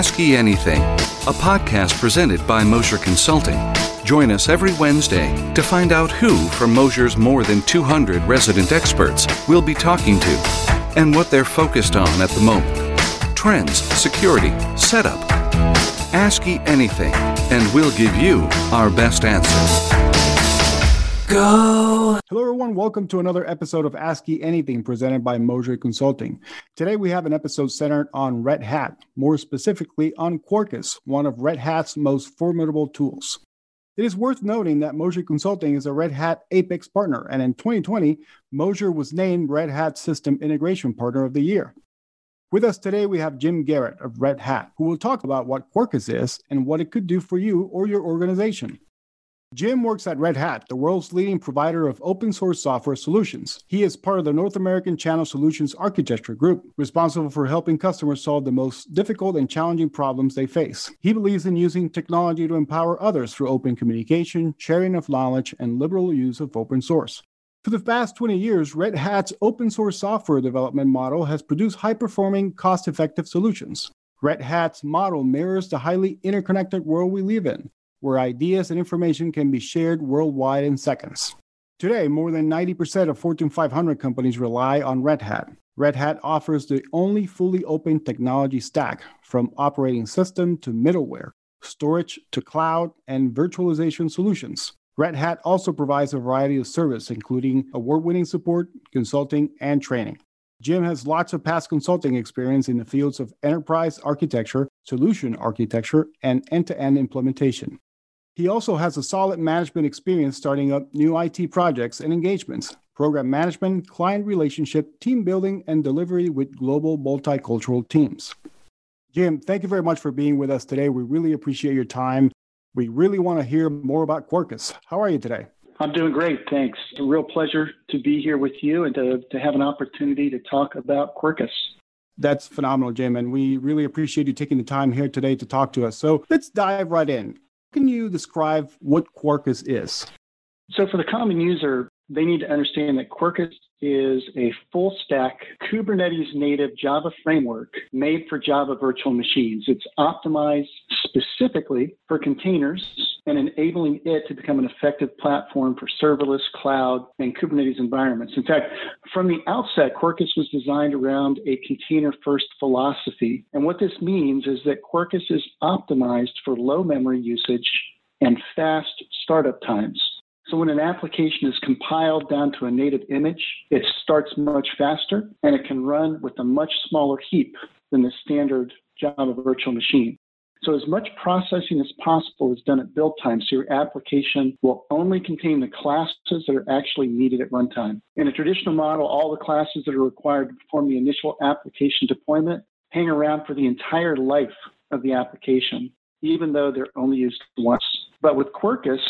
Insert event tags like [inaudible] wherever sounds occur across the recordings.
Ask-E Anything, a podcast presented by Mosher Consulting. Join us every Wednesday to find out who from Mosher's more than 200 resident experts we'll be talking to and what they're focused on at the moment. Trends, security, setup. Ask-E Anything, and we'll give you our best answer. Go! Hello, everyone. Welcome to another episode of Ask-E Anything presented by Mosher Consulting. Today, we have an episode centered on Red Hat, more specifically on Quarkus, one of Red Hat's most formidable tools. It is worth noting that Mosher Consulting is a Red Hat Apex partner, and in 2020, Mosher was named Red Hat System Integration Partner of the Year. With us today, we have Jim Garrett of Red Hat, who will talk about what Quarkus is and what it could do for you or your organization. Jim works at Red Hat, the world's leading provider of open source software solutions. He is part of the North American Channel Solutions Architecture Group, responsible for helping customers solve the most difficult and challenging problems they face. He believes in using technology to empower others through open communication, sharing of knowledge, and liberal use of open source. For the past 20 years, Red Hat's open source software development model has produced high performing, cost effective solutions. Red Hat's model mirrors the highly interconnected world we live in, where ideas and information can be shared worldwide in seconds. Today, more than 90% of Fortune 500 companies rely on Red Hat. Red Hat offers the only fully open technology stack from operating system to middleware, storage to cloud, and virtualization solutions. Red Hat also provides a variety of service, including award winning support, consulting, and training. Jim has lots of past consulting experience in the fields of enterprise architecture, solution architecture, and end to end implementation. He also has a solid management experience starting up new IT projects and engagements, program management, client relationship, team building, and delivery with global multicultural teams. Jim, thank you very much for being with us today. We really appreciate your time. We really want to hear more about Quarkus. How are you today? I'm doing great, thanks. It's a real pleasure to be here with you and to, to have an opportunity to talk about Quarkus. That's phenomenal, Jim. And we really appreciate you taking the time here today to talk to us. So let's dive right in. Can you describe what Quarkus is? So, for the common user, they need to understand that Quarkus is a full stack Kubernetes native Java framework made for Java virtual machines. It's optimized specifically for containers and enabling it to become an effective platform for serverless, cloud, and Kubernetes environments. In fact, from the outset, Quarkus was designed around a container first philosophy. And what this means is that Quarkus is optimized for low memory usage and fast startup times. So when an application is compiled down to a native image, it starts much faster and it can run with a much smaller heap than the standard Java virtual machine. So as much processing as possible is done at build time, so your application will only contain the classes that are actually needed at runtime. In a traditional model, all the classes that are required to perform the initial application deployment hang around for the entire life of the application, even though they're only used once. But with Quarkus,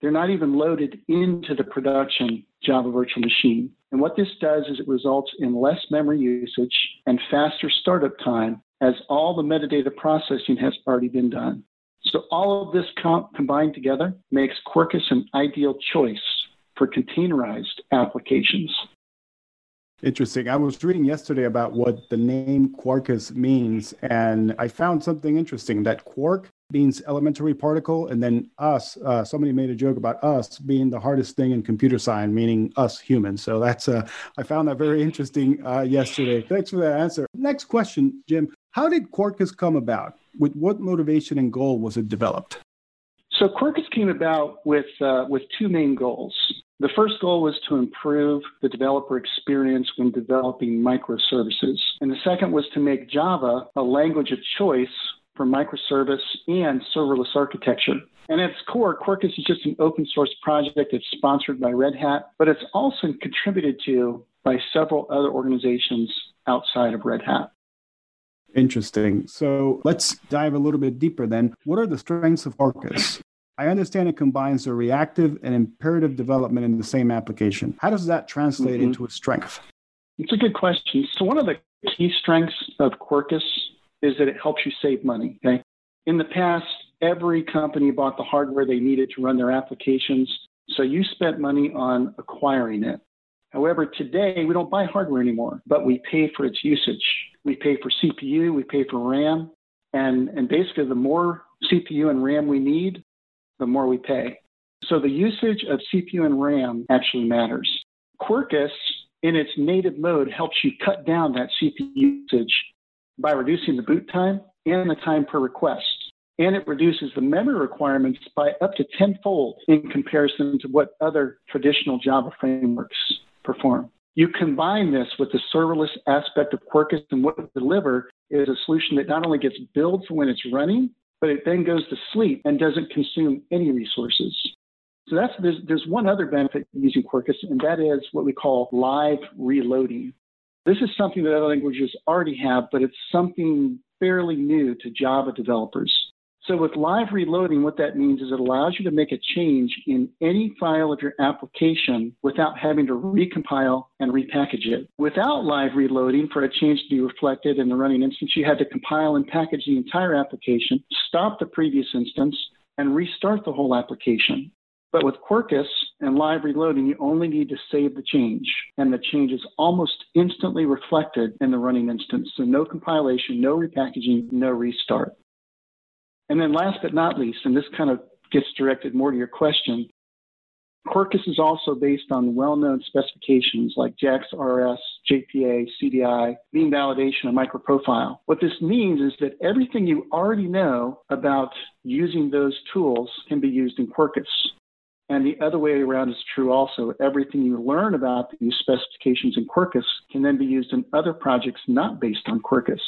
they're not even loaded into the production Java virtual machine. And what this does is it results in less memory usage and faster startup time as all the metadata processing has already been done. So all of this combined together makes Quarkus an ideal choice for containerized applications. Interesting. I was reading yesterday about what the name Quarkus means, and I found something interesting that quark means elementary particle, and then us, uh, somebody made a joke about us being the hardest thing in computer science, meaning us humans. So that's, uh, I found that very interesting uh, yesterday. Thanks for that answer. Next question, Jim. How did Quarkus come about? With what motivation and goal was it developed? So Quarkus came about with, uh, with two main goals. The first goal was to improve the developer experience when developing microservices. And the second was to make Java a language of choice for microservice and serverless architecture. And at its core, Quarkus is just an open source project that's sponsored by Red Hat, but it's also contributed to by several other organizations outside of Red Hat. Interesting. So let's dive a little bit deeper then. What are the strengths of Quarkus? I understand it combines the reactive and imperative development in the same application. How does that translate mm-hmm. into a strength? It's a good question. So, one of the key strengths of Quarkus is that it helps you save money. Okay. In the past, every company bought the hardware they needed to run their applications. So you spent money on acquiring it. However, today we don't buy hardware anymore, but we pay for its usage. We pay for CPU, we pay for RAM, And, and basically, the more CPU and RAM we need, the more we pay. So the usage of CPU and RAM actually matters. Quarkus, in its native mode, helps you cut down that CPU usage by reducing the boot time and the time per request. And it reduces the memory requirements by up to tenfold in comparison to what other traditional Java frameworks perform. You combine this with the serverless aspect of Quarkus, and what we deliver is a solution that not only gets billed for when it's running, but it then goes to sleep and doesn't consume any resources. So that's there's, there's one other benefit using Quarkus, and that is what we call live reloading. This is something that other languages already have, but it's something fairly new to Java developers. So with live reloading, what that means is it allows you to make a change in any file of your application without having to recompile and repackage it. Without live reloading, for a change to be reflected in the running instance, you had to compile and package the entire application, stop the previous instance, and restart the whole application. But with Quarkus and live reloading, you only need to save the change, and the change is almost instantly reflected in the running instance. So no compilation, no repackaging, no restart. And then last but not least, and this kind of gets directed more to your question, Quarkus is also based on well-known specifications like JAX RS, JPA, CDI, bean validation, and microprofile. What this means is that everything you already know about using those tools can be used in Quarkus. And the other way around is true also. Everything you learn about these specifications in Quarkus can then be used in other projects not based on Quarkus.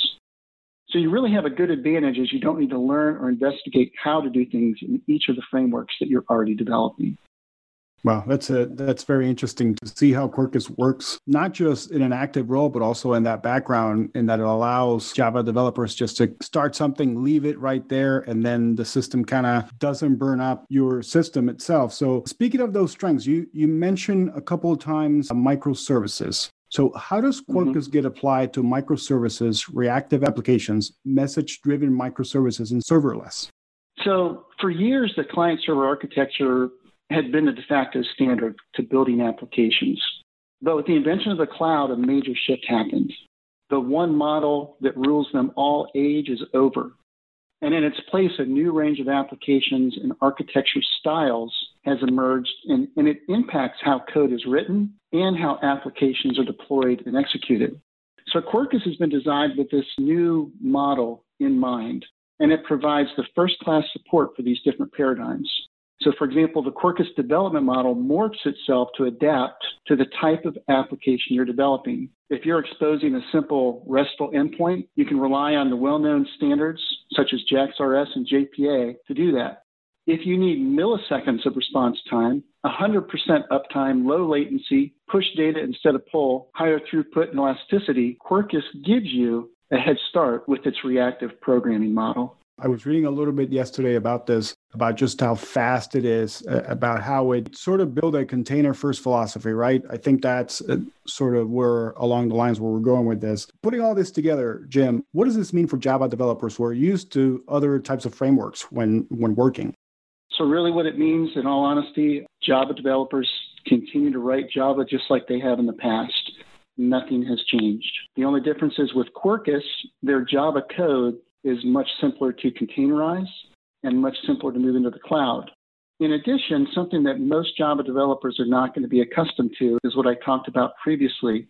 So you really have a good advantage as you don't need to learn or investigate how to do things in each of the frameworks that you're already developing. Wow, that's a that's very interesting to see how Quarkus works, not just in an active role, but also in that background, in that it allows Java developers just to start something, leave it right there, and then the system kind of doesn't burn up your system itself. So speaking of those strengths, you you mentioned a couple of times uh, microservices. So, how does. Quarkus mm-hmm. get applied to microservices, reactive applications, message driven microservices, and serverless? So, for years, the client server architecture had been the de facto standard to building applications. But with the invention of the cloud, a major shift happened. The one model that rules them all age is over. And in its place, a new range of applications and architecture styles has emerged, and, and it impacts how code is written and how applications are deployed and executed. So Quarkus has been designed with this new model in mind, and it provides the first class support for these different paradigms. So, for example, the Quarkus development model morphs itself to adapt to the type of application you're developing. If you're exposing a simple RESTful endpoint, you can rely on the well known standards such as JAX-RS and JPA to do that. If you need milliseconds of response time, 100% uptime, low latency, push data instead of pull, higher throughput and elasticity, Quarkus gives you a head start with its reactive programming model. I was reading a little bit yesterday about this, about just how fast it is, uh, about how it sort of build a container first philosophy, right? I think that's uh, sort of where along the lines where we're going with this. Putting all this together, Jim, what does this mean for Java developers who are used to other types of frameworks when when working? So really what it means in all honesty, Java developers continue to write Java just like they have in the past. Nothing has changed. The only difference is with Quarkus, their Java code is much simpler to containerize and much simpler to move into the cloud. In addition, something that most Java developers are not going to be accustomed to is what I talked about previously,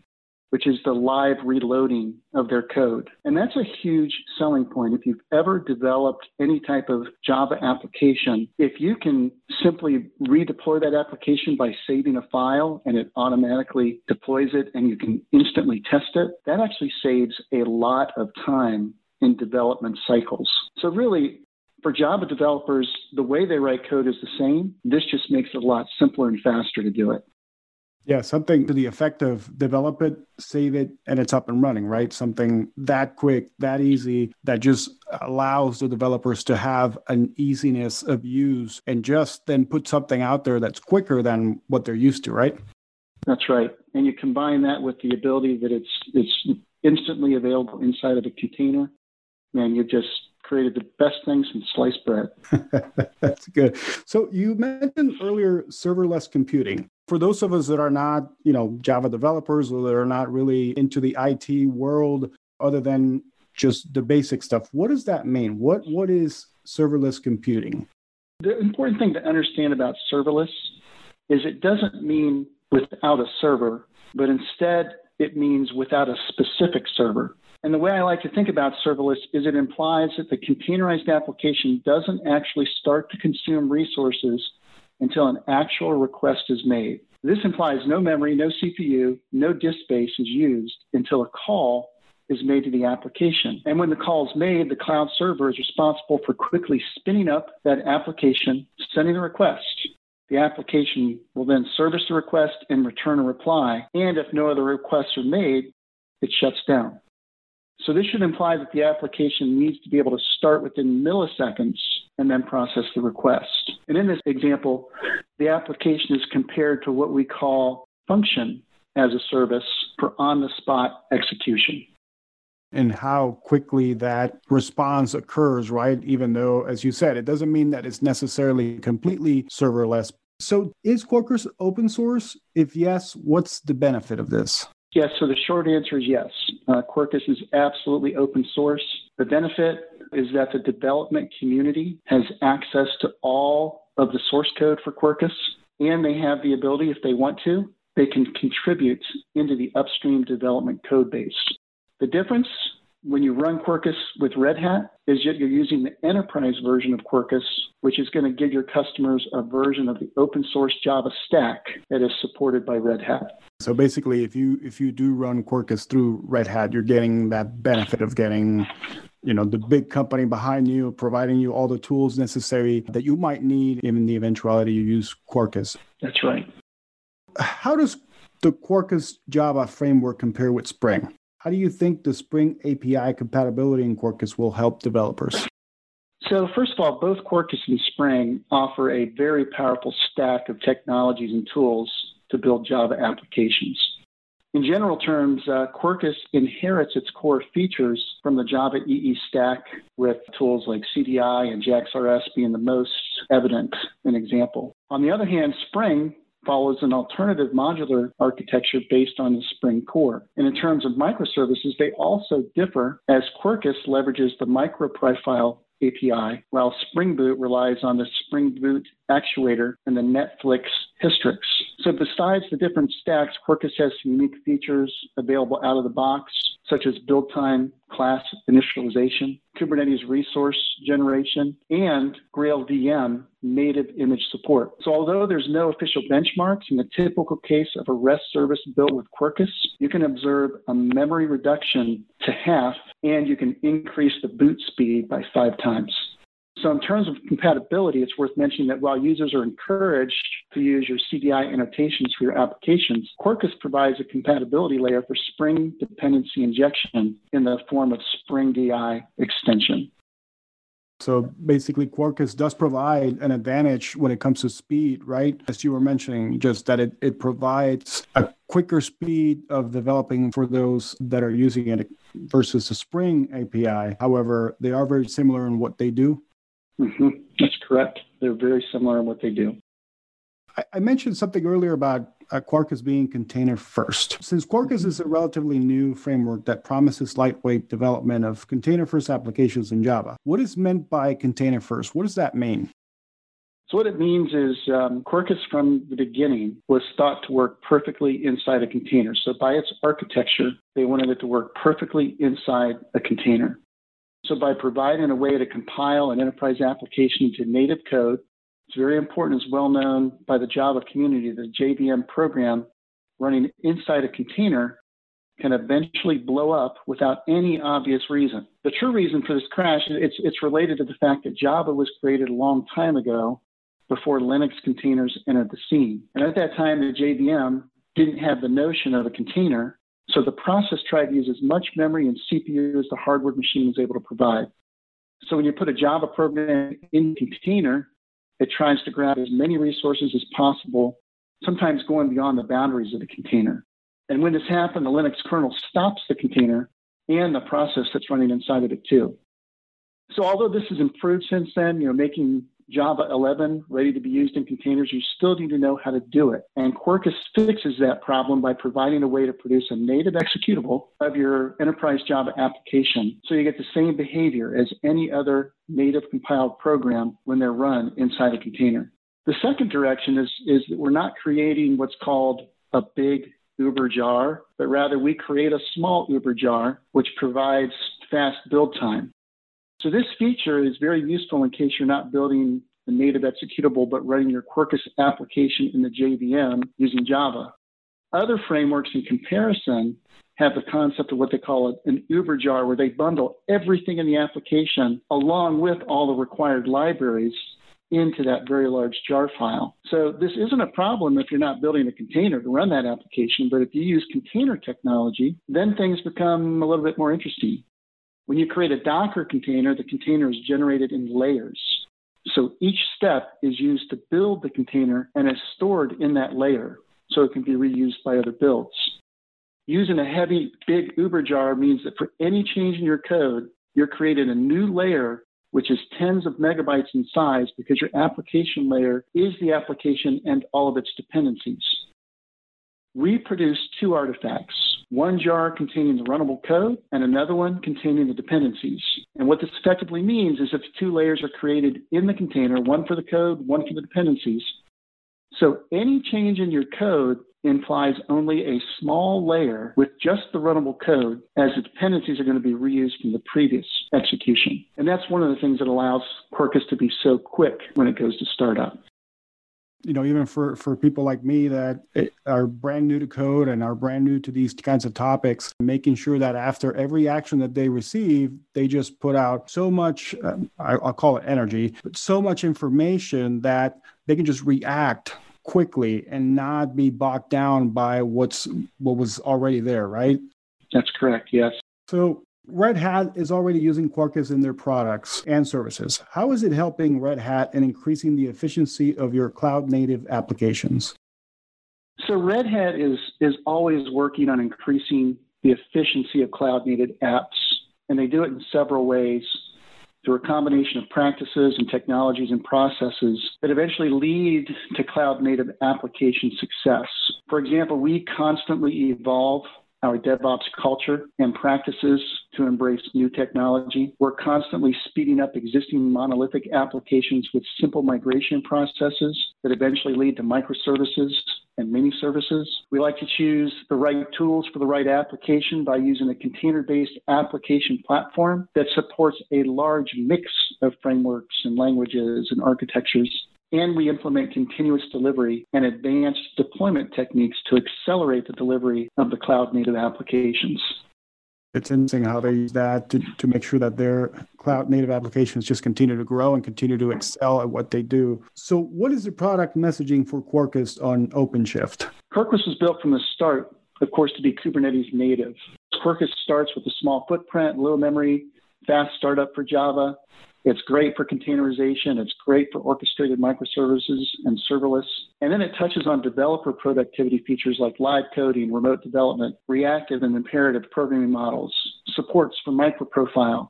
which is the live reloading of their code. And that's a huge selling point. If you've ever developed any type of Java application, if you can simply redeploy that application by saving a file and it automatically deploys it and you can instantly test it, that actually saves a lot of time in development cycles. So, really, for Java developers, the way they write code is the same. This just makes it a lot simpler and faster to do it. Yeah, something to the effect of develop it, save it, and it's up and running, right? Something that quick, that easy, that just allows the developers to have an easiness of use and just then put something out there that's quicker than what they're used to, right? That's right. And you combine that with the ability that it's it's instantly available inside of a container and you just created the best things in sliced bread. [laughs] That's good. So you mentioned earlier serverless computing. For those of us that are not, you know, Java developers or that are not really into the IT world, other than just the basic stuff. What does that mean? What what is serverless computing? The important thing to understand about serverless is it doesn't mean without a server, but instead it means without a specific server. And the way I like to think about serverless is it implies that the containerized application doesn't actually start to consume resources until an actual request is made. This implies no memory, no CPU, no disk space is used until a call is made to the application. And when the call is made, the cloud server is responsible for quickly spinning up that application, sending the request. The application will then service the request and return a reply. And if no other requests are made, it shuts down. So this should imply that the application needs to be able to start within milliseconds and then process the request. And in this example, the application is compared to what we call function as a service for on the spot execution. And how quickly that response occurs, right? Even though, as you said, it doesn't mean that it's necessarily completely serverless. So, is Quarkus open source? If yes, what's the benefit of this? Yes, so the short answer is yes. Uh, is absolutely open source. The benefit is that the development community has access to all of the source code for Quarkus, and they have the ability, if they want to, they can contribute into the upstream development code base. The difference when you run Quarkus with Red Hat is that you're using the enterprise version of Quarkus, which is going to give your customers a version of the open source Java stack that is supported by Red Hat. So basically, if you if you do run Quarkus through Red Hat, you're getting that benefit of getting you know the big company behind you providing you all the tools necessary that you might need in the eventuality you use quarkus that's right. How does the quarkus java framework compare with spring how do you think the Spring API compatibility in Quarkus will help developers? So, first of all, both Quarkus and Spring offer a very powerful stack of technologies and tools to build Java applications. In general terms, uh, Quarkus inherits its core features from the Java EE stack, with tools like CDI and JAX-RS being the most evident an example. On the other hand, Spring follows an alternative modular architecture based on the Spring core. And in terms of microservices, they also differ as Quarkus leverages the microprofile API, while Spring Boot relies on the Spring Boot actuator and the Netflix Hystrix. So besides the different stacks, Quarkus has some unique features available out of the box, such as build time, class initialization, Kubernetes resource generation, and GraalVM native image support. So although there's no official benchmarks in the typical case of a REST service built with Quarkus, you can observe a memory reduction to half and you can increase the boot speed by five times. So, in terms of compatibility, it's worth mentioning that while users are encouraged to use your CDI annotations for your applications, Quarkus provides a compatibility layer for Spring dependency injection in the form of Spring DI extension. So basically, Quarkus does provide an advantage when it comes to speed, right? As you were mentioning, just that it, it provides a quicker speed of developing for those that are using it versus the Spring API. However, they are very similar in what they do. Mm-hmm. That's correct. They're very similar in what they do. I, I mentioned something earlier about uh, Quarkus being container first. Since Quarkus is a relatively new framework that promises lightweight development of container first applications in Java, what is meant by container first? What does that mean? So, what it means is um, Quarkus from the beginning was thought to work perfectly inside a container. So, by its architecture, they wanted it to work perfectly inside a container. So by providing a way to compile an enterprise application into native code, it's very important, it's well known by the Java community, the JVM program running inside a container can eventually blow up without any obvious reason. The true reason for this crash, it's, it's related to the fact that Java was created a long time ago before Linux containers entered the scene. And at that time, the JVM didn't have the notion of a container so the process tried to use as much memory and CPU as the hardware machine was able to provide. So when you put a Java program in container, it tries to grab as many resources as possible, sometimes going beyond the boundaries of the container. And when this happens, the Linux kernel stops the container and the process that's running inside of it too. So although this has improved since then, you know, making Java 11 ready to be used in containers, you still need to know how to do it. And Quarkus fixes that problem by providing a way to produce a native executable of your enterprise Java application so you get the same behavior as any other native compiled program when they're run inside a container. The second direction is, is that we're not creating what's called a big Uber jar, but rather we create a small Uber jar which provides fast build time. So this feature is very useful in case you're not building a native executable, but running your Quarkus application in the JVM using Java. Other frameworks in comparison have the concept of what they call an Uber jar, where they bundle everything in the application along with all the required libraries into that very large jar file. So this isn't a problem if you're not building a container to run that application, but if you use container technology, then things become a little bit more interesting. When you create a Docker container, the container is generated in layers. So each step is used to build the container and is stored in that layer so it can be reused by other builds. Using a heavy, big Uber jar means that for any change in your code, you're creating a new layer which is tens of megabytes in size because your application layer is the application and all of its dependencies. We produce two artifacts one jar containing the runnable code and another one containing the dependencies. And what this effectively means is if two layers are created in the container, one for the code, one for the dependencies. So any change in your code implies only a small layer with just the runnable code as the dependencies are going to be reused from the previous execution. And that's one of the things that allows Quarkus to be so quick when it goes to startup you know, even for for people like me that are brand new to code and are brand new to these kinds of topics, making sure that after every action that they receive, they just put out so much, uh, I'll call it energy, but so much information that they can just react quickly and not be bogged down by what's what was already there, right? That's correct. Yes. So Red Hat is already using Quarkus in their products and services. How is it helping Red Hat in increasing the efficiency of your cloud native applications? So Red Hat is is always working on increasing the efficiency of cloud native apps, and they do it in several ways through a combination of practices and technologies and processes that eventually lead to cloud native application success. For example, we constantly evolve our DevOps culture and practices to embrace new technology. We're constantly speeding up existing monolithic applications with simple migration processes that eventually lead to microservices and mini services. We like to choose the right tools for the right application by using a container based application platform that supports a large mix of frameworks and languages and architectures and we implement continuous delivery and advanced deployment techniques to accelerate the delivery of the cloud native applications. It's interesting how they use that to, to make sure that their cloud native applications just continue to grow and continue to excel at what they do. So, what is the product messaging for Quarkus on OpenShift? Quarkus was built from the start, of course, to be Kubernetes native. Quarkus starts with a small footprint, low memory, fast startup for Java, it's great for containerization. It's great for orchestrated microservices and serverless. And then it touches on developer productivity features like live coding, remote development, reactive and imperative programming models, supports for microprofile.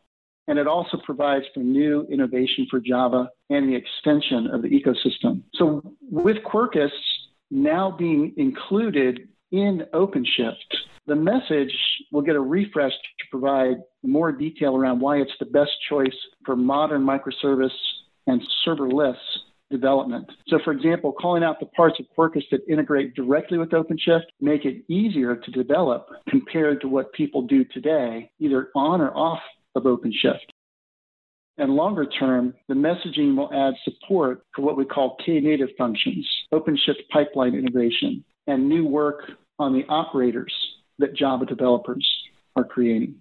And it also provides for new innovation for Java and the extension of the ecosystem. So with Quarkus now being included in OpenShift, the message will get a refresh to provide more detail around why it's the best choice for modern microservice and serverless development. So, for example, calling out the parts of Quarkus that integrate directly with OpenShift make it easier to develop compared to what people do today, either on or off of OpenShift. And longer term, the messaging will add support for what we call Knative functions, OpenShift pipeline integration, and new work on the operators that Java developers are creating.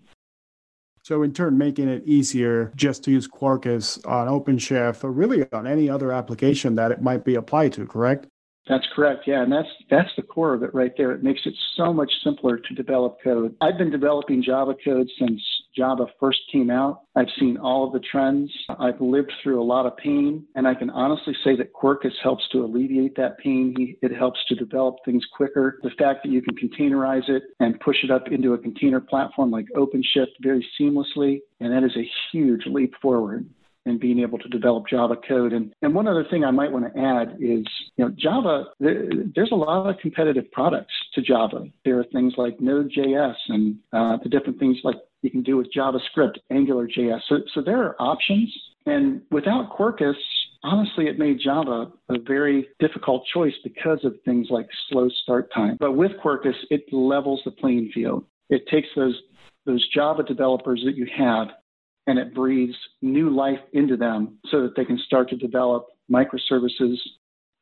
So, in turn, making it easier just to use Quarkus on OpenShift or really on any other application that it might be applied to, correct? That's correct. Yeah, and that's that's the core of it right there. It makes it so much simpler to develop code. I've been developing Java code since Java first came out. I've seen all of the trends. I've lived through a lot of pain, and I can honestly say that Quarkus helps to alleviate that pain. It helps to develop things quicker. The fact that you can containerize it and push it up into a container platform like OpenShift very seamlessly, and that is a huge leap forward. and being able to develop Java code. And, and one other thing I might want to add is, you know, Java, there, there's a lot of competitive products to Java. There are things like Node.js and uh, the different things like you can do with JavaScript, AngularJS. So, so there are options. And without Quarkus, honestly, it made Java a very difficult choice because of things like slow start time. But with Quarkus, it levels the playing field. It takes those those Java developers that you have and it breathes new life into them so that they can start to develop microservices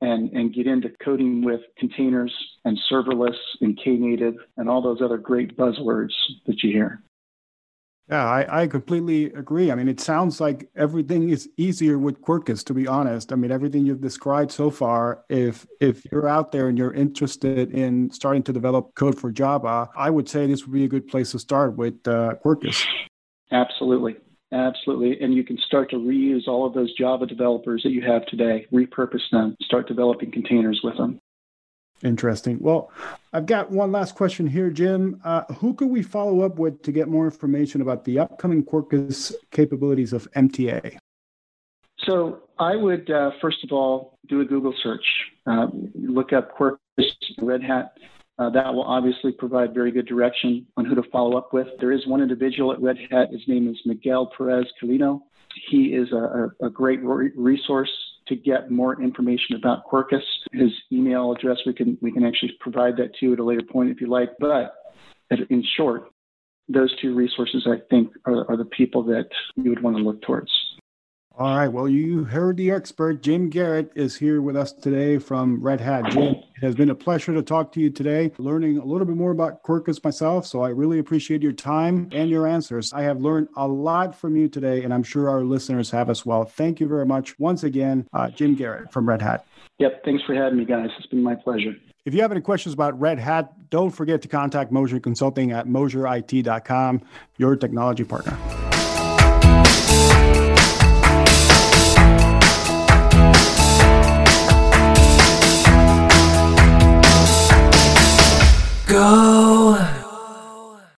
and, and get into coding with containers and serverless and Knative and all those other great buzzwords that you hear. Yeah, I, I completely agree. I mean, it sounds like everything is easier with Quarkus, to be honest. I mean, everything you've described so far, if if you're out there and you're interested in starting to develop code for Java, I would say this would be a good place to start with uh, Quarkus. Absolutely. Absolutely. And you can start to reuse all of those Java developers that you have today, repurpose them, start developing containers with them. Interesting. Well, I've got one last question here, Jim. Uh, who could we follow up with to get more information about the upcoming Quarkus capabilities of MTA? So I would, uh, first of all, do a Google search. Uh, look up Quarkus Red Hat. Uh, that will obviously provide very good direction on who to follow up with. There is one individual at Red Hat. His name is Miguel Perez Colino. He is a, a great resource to get more information about Quarkus. His email address, we can, we can actually provide that to you at a later point if you like. But in short, those two resources, I think, are, are the people that you would want to look towards. All right. Well, you heard the expert. Jim Garrett is here with us today from Red Hat. Jim, it has been a pleasure to talk to you today, learning a little bit more about Quarkus myself. So I really appreciate your time and your answers. I have learned a lot from you today, and I'm sure our listeners have as well. Thank you very much once again, uh, Jim Garrett from Red Hat. Yep. Thanks for having me, guys. It's been my pleasure. If you have any questions about Red Hat, don't forget to contact Mosier Consulting at mosierit.com, your technology partner. go.